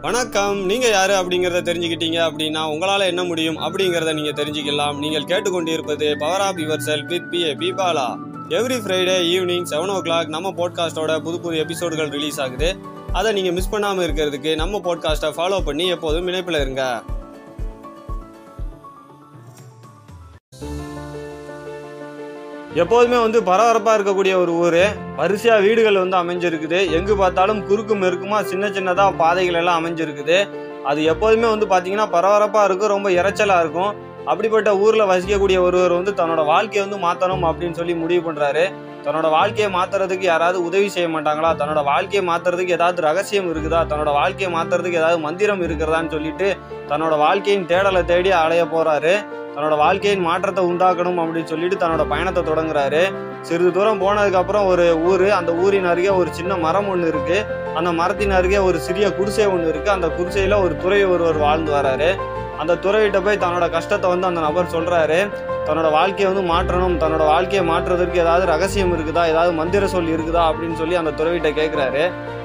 வணக்கம். நீங்க யாரு அப்படிங்கறத தெரிஞ்சுக்கிட்டீங்க அப்படின்னா உங்களால என்ன முடியும் அப்படிங்கறத நீங்க தெரிஞ்சுக்கலாம். நீங்கள் கேட்டுக்கொண்டிருப்பது power of yourself with பி பி பீபாலா every Friday evening seven o'clock நம்ம பாட்காஸ்டோட புது புது எபிசோடுகள் ரிலீஸ் ஆகுது. அதை நீங்க மிஸ் பண்ணாம இருக்கிறதுக்கு நம்ம பாட்காஸ்ட்டை ஃபாலோ பண்ணி எப்போதும் இணைப்பில் இருங்க. எப்போதுமே வந்து பரபரப்பாக இருக்கக்கூடிய ஒரு ஊர். வரிசையாக வீடுகள் வந்து அமைஞ்சிருக்குது. எங்கு பார்த்தாலும் குறுக்கும் மெருக்குமா சின்ன சின்னதாக பாதைகள் எல்லாம் அமைஞ்சிருக்குது. அது எப்போதுமே வந்து பார்த்தீங்கன்னா பரபரப்பாக இருக்கும் ரொம்ப இறைச்சலாக இருக்கும். அப்படிப்பட்ட ஊரில் வசிக்கக்கூடிய ஒருவர் வந்து தன்னோட வாழ்க்கையை வந்து மாற்றணும் அப்படின்னு சொல்லி முடிவு பண்ணுறாரு தன்னோட வாழ்க்கையை மாற்றுறதுக்கு யாராவது உதவி செய்ய மாட்டாங்களா? தன்னோட வாழ்க்கையை மாற்றுறதுக்கு ஏதாவது ரகசியம் இருக்குதா? தன்னோட வாழ்க்கையை மாற்றுறதுக்கு ஏதாவது மந்திரம் இருக்கிறதான்னு சொல்லிட்டு தன்னோட வாழ்க்கையின் தேடலை தேடி அலைய போகிறாரு தன்னோட வாழ்க்கையின் மாற்றத்தை உண்டாக்கணும் அப்படின்னு சொல்லிட்டு தன்னோட பயணத்தை தொடங்குறாரு. சிறிது தூரம் போனதுக்கப்புறம் ஒரு ஊர் அந்த ஊரின் அருகே ஒரு சின்ன மரம் ஒன்று இருக்கு. அந்த மரத்தின் அருகே ஒரு சிறிய குடிசை ஒன்று இருக்கு. அந்த குடிசையில ஒரு துறை ஒருவர் வாழ்ந்து வராரு. அந்த துறையிட்ட போய் தன்னோட கஷ்டத்தை வந்து அந்த நபர் சொல்றாரு. தன்னோட வாழ்க்கையை வந்து மாற்றணும் தன்னோட வாழ்க்கையை மாற்றுறதுக்கு ஏதாவது ரகசியம் இருக்குதா ஏதாவது மந்திர சொல் இருக்குதா அப்படின்னு சொல்லி அந்த துறவிட்ட கேட்குறாரு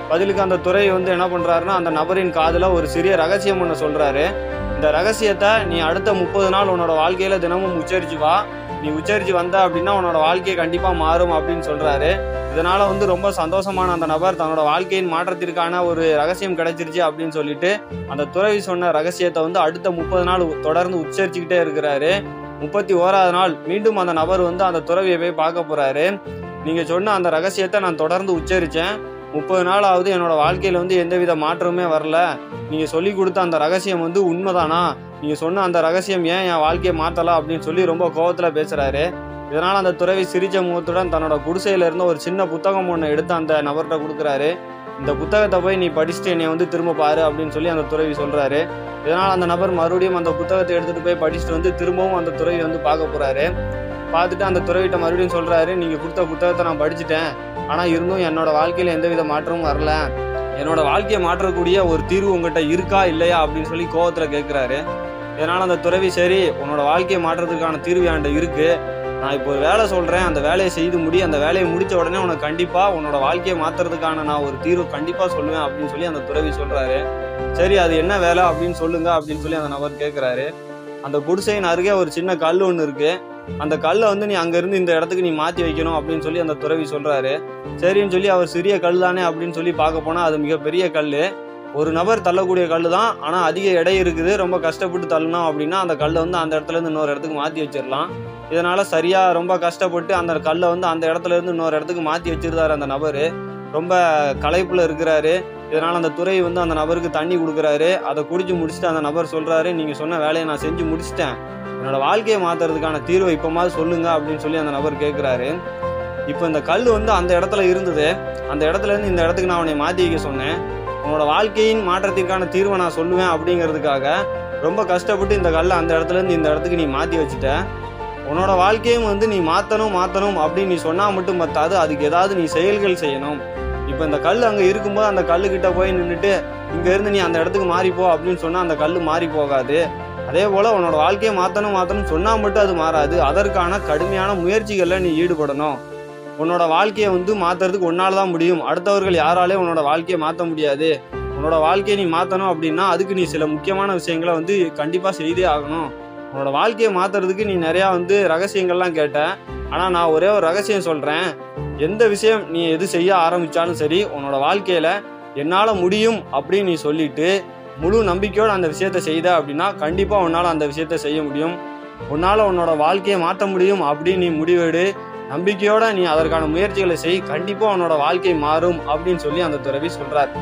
பதிலுக்கு அந்த துறை வந்து என்ன பண்ணுறாருன்னா அந்த நபரின் காதில் ஒரு சிறிய ரகசியம் ஒன்று சொல்கிறாரு இந்த ரகசியத்தை நீ அடுத்த முப்பது நாள் உன்னோட வாழ்க்கையில தினமும் உச்சரிச்சு வா. நீ உச்சரிச்சு வந்த அப்படின்னா உன்னோட வாழ்க்கையை கண்டிப்பா மாறும் அப்படின்னு சொல்றாரு. இதனால வந்து ரொம்ப சந்தோஷமான அந்த நபர் தன்னோட வாழ்க்கையின் மாற்றத்திற்கான ஒரு ரகசியம் கிடைச்சிருச்சு அப்படின்னு சொல்லிட்டு அந்த துறவி சொன்ன ரகசியத்தை வந்து அடுத்த முப்பது நாள் தொடர்ந்து உச்சரிச்சுக்கிட்டே இருக்கிறாரு. முப்பத்தி ஓராவது நாள் மீண்டும் அந்த நபர் வந்து அந்த துறவியை போய் பார்க்க போறாரு. நீங்க சொன்ன அந்த ரகசியத்தை நான் தொடர்ந்து உச்சரிச்சேன். முப்பது நாள் ஆகுது என்னோட வாழ்க்கையில் வந்து எந்தவித மாற்றமுமே வரல. நீங்கள் சொல்லி கொடுத்த அந்த ரகசியம் வந்து உண்மைதானா? நீங்கள் சொன்ன அந்த ரகசியம் ஏன் என் வாழ்க்கையை மாற்றலாம் அப்படின்னு சொல்லி ரொம்ப கோபத்தில் பேசுகிறாரு இதனால் அந்த துறவி சிரிச்ச முகத்துடன் தன்னோட குடிசையில் இருந்து ஒரு சின்ன புத்தகம் ஒன்று எடுத்து அந்த நபர்கிட்ட கொடுக்குறாரு. இந்த புத்தகத்தை போய் நீ படிச்சுட்டு என்னை வந்து திரும்ப பாரு அப்படின்னு சொல்லி அந்த துறவி சொல்கிறாரு இதனால் அந்த நபர் மறுபடியும் அந்த புத்தகத்தை எடுத்துகிட்டு போய் படிச்சுட்டு வந்து திரும்பவும் அந்த துறவி வந்து பார்க்க போகிறாரு பார்த்துட்டு அந்த துறவிட்ட மறுபடியும் சொல்கிறாரு நீங்கள் கொடுத்த புத்தகத்தை நான் படிச்சுட்டேன். ஆனால் இருந்தும் என்னோட வாழ்க்கையில் எந்தவித மாற்றமும் வரல. என்னோட வாழ்க்கையை மாற்றக்கூடிய ஒரு தீர்வு உங்ககிட்ட இருக்கா இல்லையா? அப்படின்னு சொல்லி கோவத்தில் கேட்குறாரு இதனால் அந்த துறவி சரி உன்னோட வாழ்க்கையை மாற்றத்துக்கான தீர்வு என்கிட்ட இருக்குது நான் இப்போ ஒரு வேலை சொல்கிறேன் அந்த வேலையை செய்து முடி. அந்த வேலையை முடித்த உடனே உனக்கு கண்டிப்பாக உன்னோட வாழ்க்கையை மாற்றுறதுக்கான நான் ஒரு தீர்வு கண்டிப்பாக சொல்லுவேன் அப்படின்னு சொல்லி அந்த துறவி சொல்கிறாரு சரி அது என்ன வேலை? அப்படின்னு சொல்லுங்க அப்படின்னு சொல்லி அந்த நபர் கேட்குறாரு அந்த குடிசையின் அருகே ஒரு சின்ன கல் ஒன்று இருக்குது அந்த கல்லை வந்து நீ அங்கேருந்து இந்த இடத்துக்கு நீ மாற்றி வைக்கணும் அப்படின்னு சொல்லி அந்த துறவி சொல்கிறாரு சரின்னு சொல்லி அவர் சிறிய கல் தானே அப்படின்னு சொல்லி பார்க்க போனால் அது மிகப்பெரிய கல் ஒரு நபர் தள்ளக்கூடிய கல் தான். ஆனால் அதிக எடை இருக்குது. ரொம்ப கஷ்டப்பட்டு தள்ளணும் அப்படின்னா அந்த கல்லை வந்து அந்த இடத்துலேருந்து இன்னொரு இடத்துக்கு மாற்றி வச்சிடலாம். இதனால் சரியாக ரொம்ப கஷ்டப்பட்டு அந்த கல்லை வந்து அந்த இடத்துல இருந்து இன்னொரு இடத்துக்கு மாற்றி வச்சிருந்தாரு அந்த நபர். ரொம்ப களைப்பில் இருக்கிறாரு. இதனால் அந்த துறை வந்து அந்த நபருக்கு தண்ணி கொடுக்குறாரு. அதை குடிச்சு முடிச்சுட்டு அந்த நபர் சொல்கிறாரு நீங்கள் சொன்ன வேலையை நான் செஞ்சு முடிச்சிட்டேன். என்னோட வாழ்க்கையை மாற்றுறதுக்கான தீர்வை இப்போமாவது சொல்லுங்க அப்படின்னு சொல்லி அந்த நபர் கேட்குறாரு இப்போ இந்த கல் வந்து அந்த இடத்துல இருந்தது. அந்த இடத்துல இருந்து இந்த இடத்துக்கு நான் உன்னை மாற்றி வைக்க சொன்னேன். உன்னோட வாழ்க்கையின் மாற்றத்திற்கான தீர்வை நான் சொல்லுவேன் அப்படிங்கிறதுக்காக ரொம்ப கஷ்டப்பட்டு இந்த கல்லை அந்த இடத்துல இருந்து இந்த இடத்துக்கு நீ மாற்றி வச்சுட்ட. உன்னோட வாழ்க்கையும் வந்து நீ மாற்றணும் மாற்றணும் அப்படின்னு நீ சொன்னால் மட்டும் பத்தாது. அதுக்கு ஏதாவது நீ செயல்கள் செய்யணும். இப்போ இந்த கல் அங்கே இருக்கும்போது அந்த கல்லுக்கிட்ட போய் நின்றுட்டு இங்கேருந்து நீ அந்த இடத்துக்கு மாறிப்போ அப்படின்னு சொன்னால் அந்த கல் மாறி போகாது அதே போல் உன்னோட வாழ்க்கையை மாற்றணும் மாற்றணும் சொன்னால் மட்டும் அது மாறாது. அதற்கான கடுமையான முயற்சிகளில் நீ ஈடுபடணும். உன்னோட வாழ்க்கையை வந்து மாற்றுறதுக்கு உன்னால் தான் முடியும். அடுத்தவர்கள் யாராலே உன்னோட வாழ்க்கையை மாற்ற முடியாது. உன்னோட வாழ்க்கையை நீ மாற்றணும் அப்படின்னா அதுக்கு நீ சில முக்கியமான விஷயங்களை வந்து கண்டிப்பாக செய்தே ஆகணும். உன்னோட வாழ்க்கையை மாற்றுறதுக்கு நீ நிறையா வந்து ரகசியங்கள்லாம் கேட்டேன் ஆனால் நான் ஒரே ஒரு ரகசியம் சொல்கிறேன் எந்த விஷயம் நீ எது செய்ய ஆரம்பித்தாலும் சரி உன்னோட வாழ்க்கையில் என்னால் முடியும் அப்படின்னு நீ சொல்லிட்டு முழு நம்பிக்கையோடு அந்த விஷயத்த செய்த அப்படின்னா கண்டிப்பாக உன்னால் அந்த விஷயத்த செய்ய முடியும். உன்னால் உன்னோட வாழ்க்கையை மாற்ற முடியும் அப்படின்னு நீ முடிவெடு. நம்பிக்கையோட நீ அதற்கான முயற்சிகளை செய். கண்டிப்பாக உன்னோட வாழ்க்கை மாறும் அப்படின்னு சொல்லி அந்த துறவி சொல்கிறார்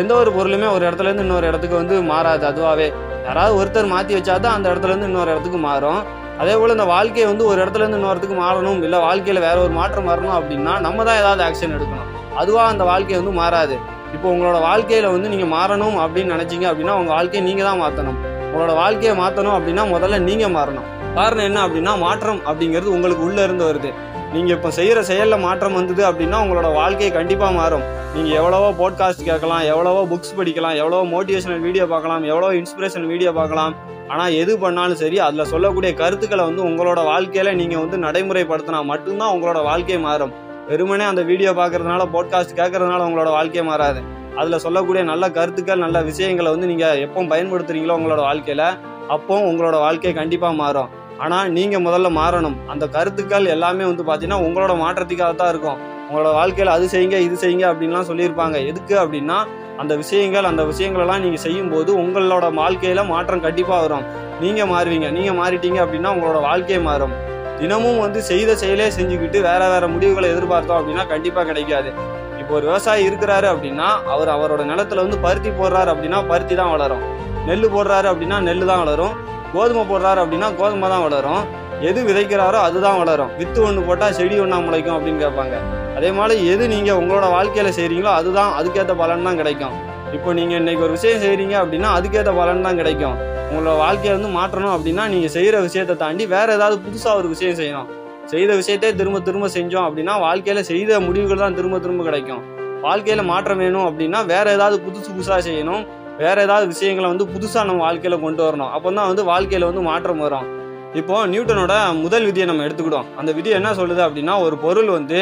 எந்த ஒரு பொருளுமே ஒரு இடத்துலேருந்து இன்னொரு இடத்துக்கு வந்து மாறாது. அதுவாகவே யாராவது ஒருத்தர் மாத்தி வச்சாதான் அந்த இடத்துலேருந்து இன்னொரு இடத்துக்கு மாறும். அதே போல் இந்த வாழ்க்கையை வந்து ஒரு இடத்துல இருந்து இன்னொரு இடத்துக்கு மாறணும் இல்லை வாழ்க்கையில் வேற ஒரு மாற்றம் வரணும் அப்படின்னா நம்ம தான் ஏதாவது ஆக்ஷன் எடுக்கணும். அதுவாக அந்த வாழ்க்கையை வந்து மாறாது. இப்போ உங்களோட வாழ்க்கையில வந்து நீங்க மாறணும் அப்படின்னு நினைச்சீங்க அப்படின்னா உங்க வாழ்க்கையை நீங்க தான் மாத்தணும். உங்களோட வாழ்க்கையை மாத்தணும் அப்படின்னா முதல்ல நீங்க மாறணும். காரணம் என்ன அப்படின்னா மாற்றம் அப்படிங்கிறது உங்களுக்கு உள்ள இருந்து வருது. நீங்க இப்போ செய்யற செயல்ல மாற்றம் வந்தது அப்படின்னா உங்களோட வாழ்க்கையை கண்டிப்பா மாறும். நீங்க எவ்வளவோ போட்காஸ்ட் கேட்கலாம் எவ்வளவோ புக்ஸ் படிக்கலாம் எவ்வளவோ மோட்டிவேஷனல் வீடியோ பார்க்கலாம் எவ்வளவோ இன்ஸ்பிரேஷன் வீடியோ பார்க்கலாம். ஆனா எது பண்ணாலும் சரி அதுல சொல்லக்கூடிய கருத்துக்களை வந்து உங்களோட வாழ்க்கையில நீங்க வந்து நடைமுறைப்படுத்தினா மட்டும்தான் உங்களோட வாழ்க்கையை மாறும். வெறுமனே அந்த வீடியோ பார்க்கறதுனால போட்காஸ்ட் கேட்கறதுனால உங்களோட வாழ்க்கை மாறாது. அதில் சொல்லக்கூடிய நல்ல கருத்துக்கள் நல்ல விஷயங்களை வந்து நீங்கள் எப்போ பயன்படுத்துறீங்களோ உங்களோட வாழ்க்கையில் அப்போ உங்களோட வாழ்க்கை கண்டிப்பாக மாறும். ஆனால் நீங்கள் முதல்ல மாறணும். அந்த கருத்துக்கள் எல்லாமே வந்து பார்த்தீங்கன்னா உங்களோட மாற்றத்துக்காக தான் இருக்கும். உங்களோட வாழ்க்கையில் அது செய்யுங்க இது செய்யுங்க அப்படின்லாம் சொல்லியிருப்பாங்க. எதுக்கு அப்படின்னா அந்த விஷயங்கள் அந்த விஷயங்களெல்லாம் நீங்கள் செய்யும்போது உங்களோட வாழ்க்கையில் மாற்றம் கண்டிப்பாக வரும். நீங்கள் மாறுவீங்க. நீங்கள் மாறிட்டீங்க அப்படின்னா உங்களோட வாழ்க்கையை மாறும். தினமும் வந்து செய்த செயலே செஞ்சுக்கிட்டு வேற வேற முடிவுகளை எதிர்பார்த்தோம் அப்படின்னா கண்டிப்பாக கிடைக்காது. இப்போ ஒரு விவசாயி இருக்கிறாரு அப்படின்னா அவர் அவரோட நிலத்துல வந்து பருத்தி போடுறாரு அப்படின்னா பருத்தி தான் வளரும். நெல் போடுறாரு அப்படின்னா நெல் தான் வளரும். கோதுமை போடுறாரு அப்படின்னா கோதுமை தான் வளரும். எது விதைக்கிறாரோ அதுதான் வளரும். வித்து ஒன்று போட்டால் செடி ஒன்றா முளைக்கும் அப்படின்னு கேட்பாங்க. அதே மாதிரி எது நீங்கள் உங்களோட வாழ்க்கையில் செய்கிறீங்களோ அதுதான் அதுக்கேற்ற பலன் தான் கிடைக்கும். இப்போ நீங்கள் இன்னைக்கு ஒரு விஷயம் செய்கிறீங்க அப்படின்னா அதுக்கேற்ற பலன் தான் கிடைக்கும். உங்களோட வாழ்க்கையை வந்து மாற்றணும் அப்படின்னா நீங்கள் செய்கிற விஷயத்தை தாண்டி வேறு ஏதாவது புதுசாக ஒரு விஷயம் செய்யணும். செய்த விஷயத்தே திரும்ப திரும்ப செஞ்சோம் அப்படின்னா வாழ்க்கையில் செய்த முடிவுகள் தான் திரும்ப திரும்ப கிடைக்கும். வாழ்க்கையில் மாற்றம் வேணும் அப்படின்னா வேறு ஏதாவது புதுசு புதுசாக செய்யணும். வேறு ஏதாவது விஷயங்களை வந்து புதுசாக நம்ம வாழ்க்கையில் கொண்டு வரணும். அப்போ தான் வந்து வாழ்க்கையில் வந்து மாற்றம் வரும். இப்போ நியூட்டனோட முதல் விதியை நம்ம எடுத்துக்கிட்டோம் அந்த விதி என்ன சொல்லுது அப்படின்னா ஒரு பொருள் வந்து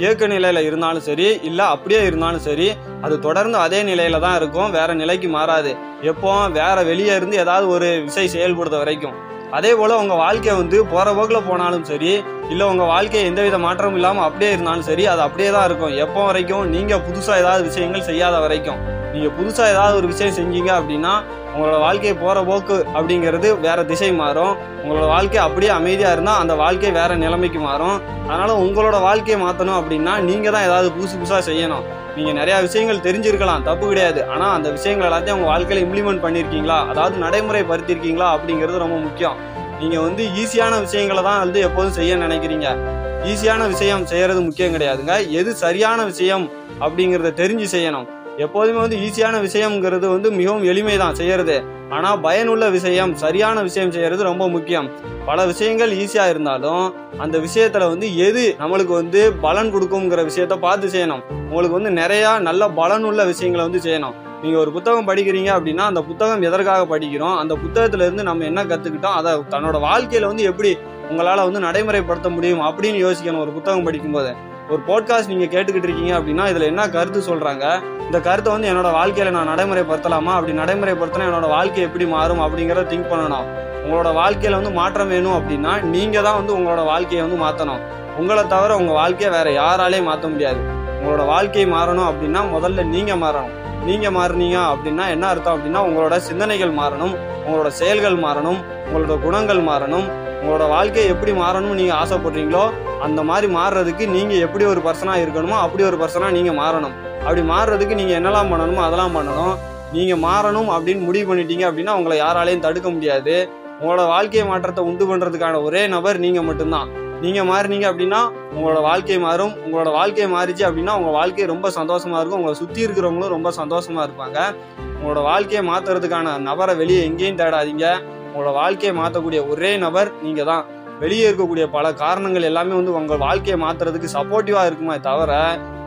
இயக்க நிலையில இருந்தாலும் சரி இல்ல அப்படியே இருந்தாலும் சரி அது தொடர்ந்து அதே நிலையில தான் இருக்கும் வேற நிலைக்கு மாறாது. எப்போ வேற வெளியே இருந்து ஏதாவது ஒரு விசை செயல்படுத்த வரைக்கும். அதே போல உங்க வாழ்க்கை வந்து போற போக்கில் போனாலும் சரி இல்ல உங்க வாழ்க்கை எந்தவித மாற்றமும் இல்லாம அப்படியே இருந்தாலும் சரி அது அப்படியே தான் இருக்கும். எப்போ வரைக்கும் நீங்க புதுசா ஏதாவது விஷயங்கள் செய்யாத வரைக்கும். நீங்க புதுசா ஏதாவது ஒரு விஷயம் செஞ்சீங்க அப்படின்னா உங்களோட வாழ்க்கை போகிற போக்கு அப்படிங்கிறது வேற திசை மாறும். உங்களோட வாழ்க்கை அப்படியே அமைதியாக இருந்தால் அந்த வாழ்க்கை வேறு நிலைமைக்கு மாறும். அதனால் உங்களோட வாழ்க்கையை மாற்றணும் அப்படின்னா நீங்கள் தான் ஏதாவது புதுசு புதுசாக செய்யணும். நீங்கள் நிறையா விஷயங்கள் தெரிஞ்சிருக்கலாம் தப்பு கிடையாது. ஆனால் அந்த விஷயங்கள் எல்லாத்தையும் உங்கள் வாழ்க்கையில் இம்ப்ளிமெண்ட் பண்ணிருக்கீங்களா? அதாவது நடைமுறைப்படுத்தியிருக்கீங்களா அப்படிங்கிறது ரொம்ப முக்கியம். நீங்கள் வந்து ஈஸியான விஷயங்களை தான் வந்து எப்போதும் செய்ய நினைக்கிறீங்க. ஈஸியான விஷயம் செய்கிறது முக்கியம் கிடையாதுங்க. எது சரியான விஷயம் அப்படிங்கிறத தெரிஞ்சு செய்யணும். எப்போதுமே வந்து ஈஸியான விஷயம்ங்கிறது வந்து மிகவும் எளிமை தான் செய்யறது. ஆனால் பயனுள்ள விஷயம் சரியான விஷயம் செய்யறது ரொம்ப முக்கியம். பல விஷயங்கள் ஈஸியாக இருந்தாலும் அந்த விஷயத்தில் வந்து எது நம்மளுக்கு வந்து பலன் கொடுக்குங்கிற விஷயத்த பார்த்து செய்யணும். உங்களுக்கு வந்து நிறையா நல்ல பலனுள்ள விஷயங்களை வந்து செய்யணும். நீங்கள் ஒரு புத்தகம் படிக்கிறீங்க அப்படின்னா அந்த புத்தகம் எதற்காக படிக்கிறோம் அந்த புத்தகத்திலேருந்து நம்ம என்ன கற்றுக்கிட்டோம் அதை தன்னோட வாழ்க்கையில் வந்து எப்படி உங்களால் வந்து நடைமுறைப்படுத்த முடியும் அப்படின்னு யோசிக்கணும் ஒரு புத்தகம் படிக்கும்போது. ஒரு போட்காஸ்ட் நீங்க கேட்டுக்கிட்டு இருக்கீங்க அப்படின்னா இதுல என்ன கருத்து சொல்றாங்க? இந்த கருத்தை வந்து என்னோட வாழ்க்கையில நான் நடைமுறைப்படுத்தலாமா? அப்படி நடைமுறைப்படுத்தினா என்னோட வாழ்க்கை எப்படி மாறும் அப்படிங்கறத திங்க் பண்ணணும். உங்களோட வாழ்க்கையில வந்து மாற்றம் வேணும் அப்படின்னா நீங்க தான் வந்து உங்களோட வாழ்க்கையை வந்து மாத்தணும். உங்களை தவிர உங்க வாழ்க்கையை வேற யாராலையும் மாற்ற முடியாது. உங்களோட வாழ்க்கையை மாறணும் அப்படின்னா முதல்ல நீங்க மாறணும். நீங்க மாறுனீங்க அப்படின்னா என்ன அர்த்தம் அப்படின்னா உங்களோட சிந்தனைகள் மாறணும் உங்களோட செயல்கள் மாறணும் உங்களோட குணங்கள் மாறணும் உங்களோட வாழ்க்கையை எப்படி மாறணும்னு நீங்கள் ஆசைப்படுறீங்களோ அந்த மாதிரி மாறுறதுக்கு நீங்கள் எப்படி ஒரு பர்சனாக இருக்கணுமோ அப்படி ஒரு பர்சனாக நீங்கள் மாறணும். அப்படி மாறுறதுக்கு நீங்கள் என்னெல்லாம் பண்ணணுமோ அதெல்லாம் பண்ணணும். நீங்கள் மாறணும் அப்படின்னு முடிவு பண்ணிட்டீங்க அப்படின்னா உங்களை யாராலையும் தடுக்க முடியாது. உங்களோட வாழ்க்கை மாற்றத்தை உண்டு பண்ணுறதுக்கான ஒரே நபர் நீங்கள் மட்டும்தான். நீங்கள் மாறினீங்க அப்படின்னா உங்களோட வாழ்க்கை மாறும். உங்களோட வாழ்க்கை மாறிச்சு அப்படின்னா உங்கள் வாழ்க்கை ரொம்ப சந்தோஷமாக இருக்கும். உங்களை சுற்றி இருக்கிறவங்களும் ரொம்ப சந்தோஷமாக இருப்பாங்க. உங்களோட வாழ்க்கையை மாற்றுறதுக்கான நபரை வெளியே எங்கேயும் தேடாதீங்க. உங்களோட வாழ்க்கையை மாற்றக்கூடிய ஒரே நபர் நீங்கள் தான் வெளியே இருக்கக்கூடிய பல காரணங்கள் எல்லாமே வந்து உங்கள் வாழ்க்கையை மாற்றுறதுக்கு சப்போர்ட்டிவாக இருக்குமே தவிர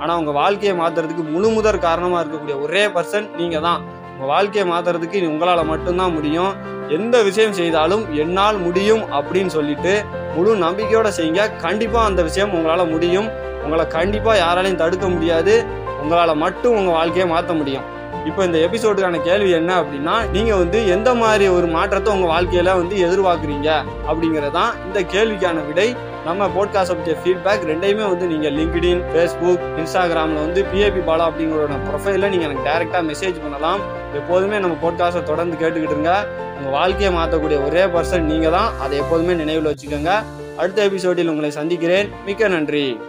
ஆனால் உங்கள் வாழ்க்கையை மாற்றுறதுக்கு முழு முதற் காரணமாக இருக்கக்கூடிய ஒரே பர்சன் நீங்கள் தான் உங்கள் வாழ்க்கையை மாற்றுறதுக்கு உங்களால் மட்டும்தான் முடியும். எந்த விஷயம் செய்தாலும் என்னால் முடியும் அப்படின்னு சொல்லிட்டு முழு நம்பிக்கையோடு செய்யுங்க. கண்டிப்பாக அந்த விஷயம் உங்களால் முடியும். உங்களை கண்டிப்பாக யாராலையும் தடுக்க முடியாது. உங்களால் மட்டும் உங்கள் வாழ்க்கையை மாற்ற முடியும். இப்போ இந்த எபிசோடுக்கான கேள்வி என்ன அப்படின்னா நீங்க வந்து எந்த மாதிரி ஒரு மாற்றத்தை உங்க வாழ்க்கையில வந்து எதிர்பார்க்குறீங்க அப்படிங்கறதான் இந்த கேள்விக்கான விடை. நம்ம போட்காஸ்ட் பற்றிய ஃபீட்பேக் ரெண்டையுமே வந்து நீங்க லிங்க்டின் ஃபேஸ்புக் இன்ஸ்டாகிராம்ல வந்து பிஏபி பாலா அப்படிங்கிற ப்ரொஃபைல நீங்க எனக்கு டைரக்டா மெசேஜ் பண்ணலாம். எப்போதுமே நம்ம போட்காஸ்ட்டை தொடர்ந்து கேட்டுக்கிட்டு இருங்க. உங்க வாழ்க்கையை மாற்றக்கூடிய ஒரே பர்சன் நீங்க தான் அதை எப்போதுமே நினைவில் வச்சுக்கோங்க. அடுத்த எபிசோடில் உங்களை சந்திக்கிறேன். மிக்க நன்றி.